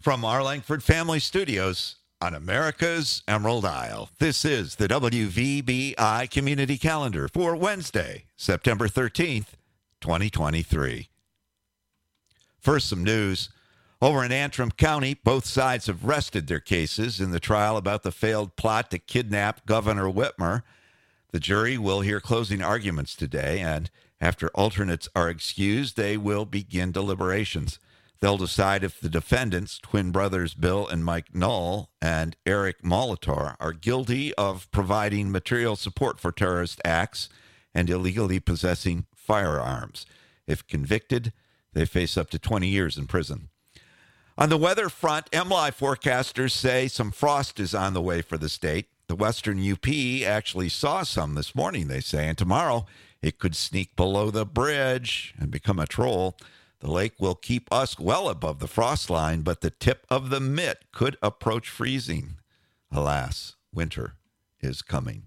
From our Langford Family Studios on America's Emerald Isle, this is the WVBI Community Calendar for Wednesday, September 13th, 2023. First, some news. Over in Antrim County, both sides have rested their cases in the trial about the failed plot to kidnap Governor Whitmer. The jury will hear closing arguments today, and after alternates are excused, they will begin deliberations. They'll decide if the defendants, twin brothers Bill and Mike Null and Eric Molitor, are guilty of providing material support for terrorist acts and illegally possessing firearms. If convicted, they face up to 20 years in prison. On the weather front, MLive forecasters say some frost is on the way for the state. The Western UP actually saw some this morning, they say, and tomorrow it could sneak below the bridge and become a troll. The lake will keep us well above the frost line, but the tip of the mitt could approach freezing. Alas, winter is coming.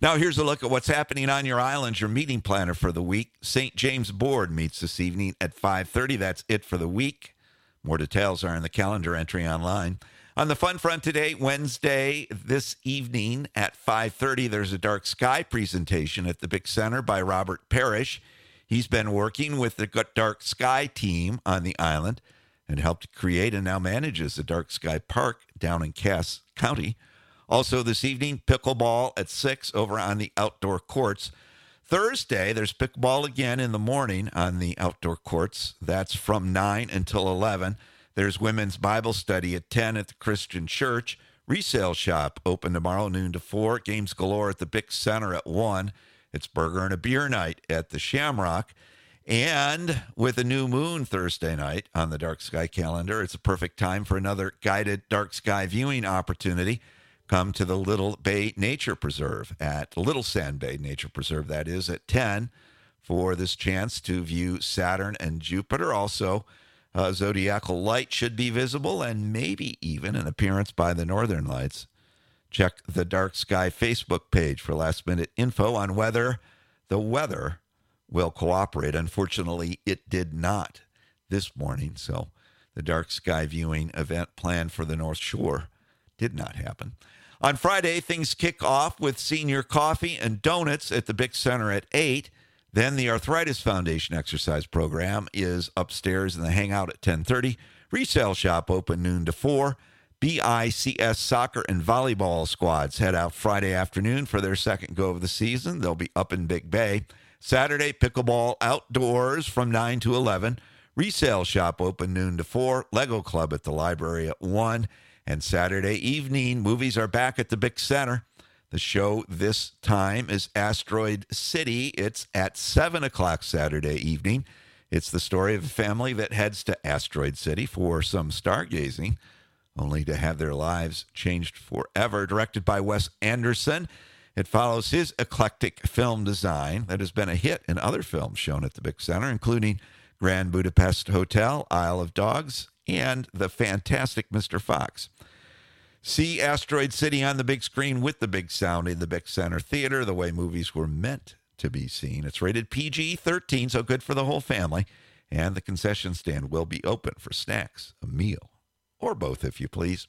Now here's a look at what's happening on your island. Your meeting planner for the week. St. James Board meets this evening at 5:30. That's it for the week. More details are in the calendar entry online. On the fun front today, Wednesday this evening at 5:30, there's a dark sky presentation at the Big Center by Robert Parrish. He's been working with the Dark Sky team on the island and helped create and now manages the Dark Sky Park down in Cass County. Also, this evening, pickleball at 6 over on the outdoor courts. Thursday, there's pickleball again in the morning on the outdoor courts. That's from 9 until 11. There's women's Bible study at 10 at the Christian Church. Resale shop open tomorrow, noon to 4. Games galore at the Big Center at 1. It's burger and a beer night at the Shamrock. And with a new moon Thursday night on the dark sky calendar, it's a perfect time for another guided dark sky viewing opportunity. Come to the Little Bay Nature Preserve at Little Sand Bay Nature Preserve, that is, at 10 for this chance to view Saturn and Jupiter. Also, uh, zodiacal light should be visible and maybe even an appearance by the northern lights. Check the Dark Sky Facebook page for last minute info on whether the weather will cooperate. Unfortunately, it did not this morning, so the dark sky viewing event planned for the North Shore did not happen. On Friday, things kick off with senior coffee and donuts at the Big Center at 8. Then the Arthritis Foundation exercise program is upstairs in the hangout at 10:30. Resale shop open noon to 4. BICS soccer and volleyball squads head out Friday afternoon for their second go of the season. They'll be up in Big Bay. Saturday, pickleball outdoors from 9 to 11. Resale shop open noon to 4. Lego Club at the library at 1. And Saturday evening, movies are back at the Big Center. The show this time is Asteroid City. It's at 7 o'clock Saturday evening. It's the story of a family that heads to Asteroid City for some stargazing only to have their lives changed forever. Directed by Wes Anderson, it follows his eclectic film design that has been a hit in other films shown at the Big Center, including Grand Budapest Hotel, Isle of Dogs, and the fantastic Mr. Fox. See Asteroid City on the big screen with the big sound in the Big Center Theater, the way movies were meant to be seen. It's rated PG 13, so good for the whole family. And the concession stand will be open for snacks, a meal, or both, if you please.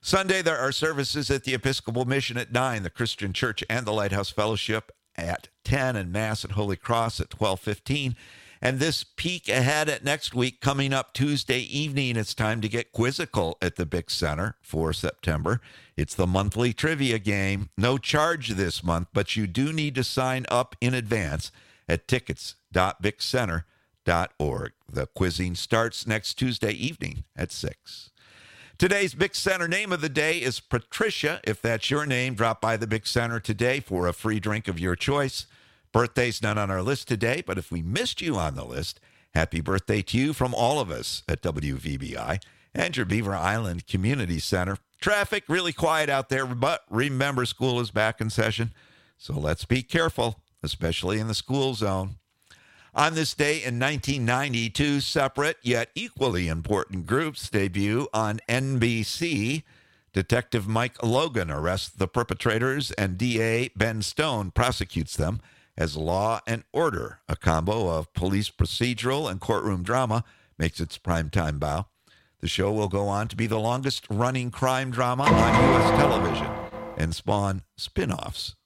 Sunday, there are services at the Episcopal Mission at 9, the Christian Church and the Lighthouse Fellowship at 10, and Mass at Holy Cross at 1215. And this peek ahead at next week, coming up Tuesday evening, it's time to get quizzical at the Big Center for September. It's the monthly trivia game. No charge this month, but you do need to sign up in advance at tickets.bigcenter.org. The quizzing starts next Tuesday evening at 6. Today's Big Center name of the day is Patricia. If that's your name, drop by the Big Center today for a free drink of your choice. Birthday's not on our list today, but if we missed you on the list, happy birthday to you from all of us at WVBI and your Beaver Island Community Center. Traffic really quiet out there, but remember, school is back in session, so let's be careful, especially in the school zone. On this day in 1990, two separate yet equally important groups debut on NBC. Detective Mike Logan arrests the perpetrators, and DA Ben Stone prosecutes them as Law and Order, a combo of police procedural and courtroom drama, makes its primetime bow. The show will go on to be the longest running crime drama on U.S. television and spawn spin offs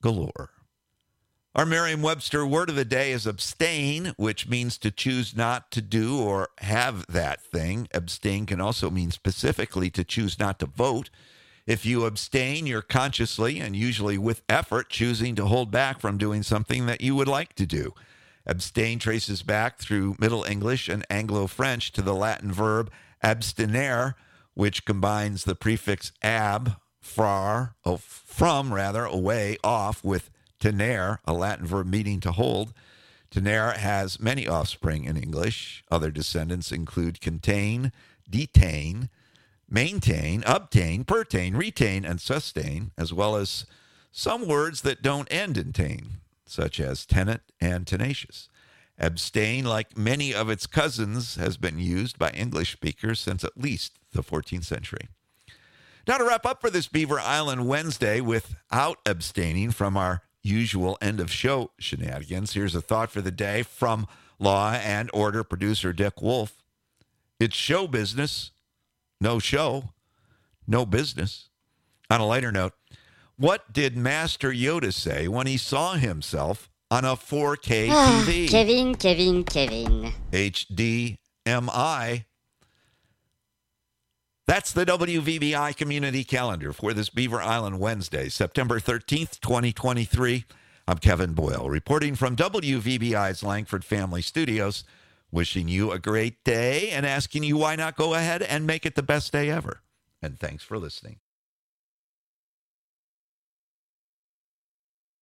galore. Our Merriam Webster word of the day is abstain, which means to choose not to do or have that thing. Abstain can also mean specifically to choose not to vote. If you abstain, you're consciously and usually with effort choosing to hold back from doing something that you would like to do. Abstain traces back through Middle English and Anglo French to the Latin verb abstinere, which combines the prefix ab, oh, from rather, away, off, with tenere, a Latin verb meaning to hold. Tenere has many offspring in English. Other descendants include contain, detain, maintain, obtain, pertain, retain, and sustain, as well as some words that don't end in tain, such as tenant and tenacious. Abstain, like many of its cousins, has been used by English speakers since at least the 14th century. Now, to wrap up for this Beaver Island Wednesday without abstaining from our usual end of show shenanigans, here's a thought for the day from Law and Order producer Dick Wolf. It's show business, no show, no business. On a lighter note, what did Master Yoda say when he saw himself on a 4K TV? Kevin, Kevin, Kevin. HDMI. That's the WVBI community calendar for this Beaver Island Wednesday, September 13th, 2023. I'm Kevin Boyle, reporting from WVBI's Langford Family Studios, wishing you a great day and asking you why not go ahead and make it the best day ever. And thanks for listening.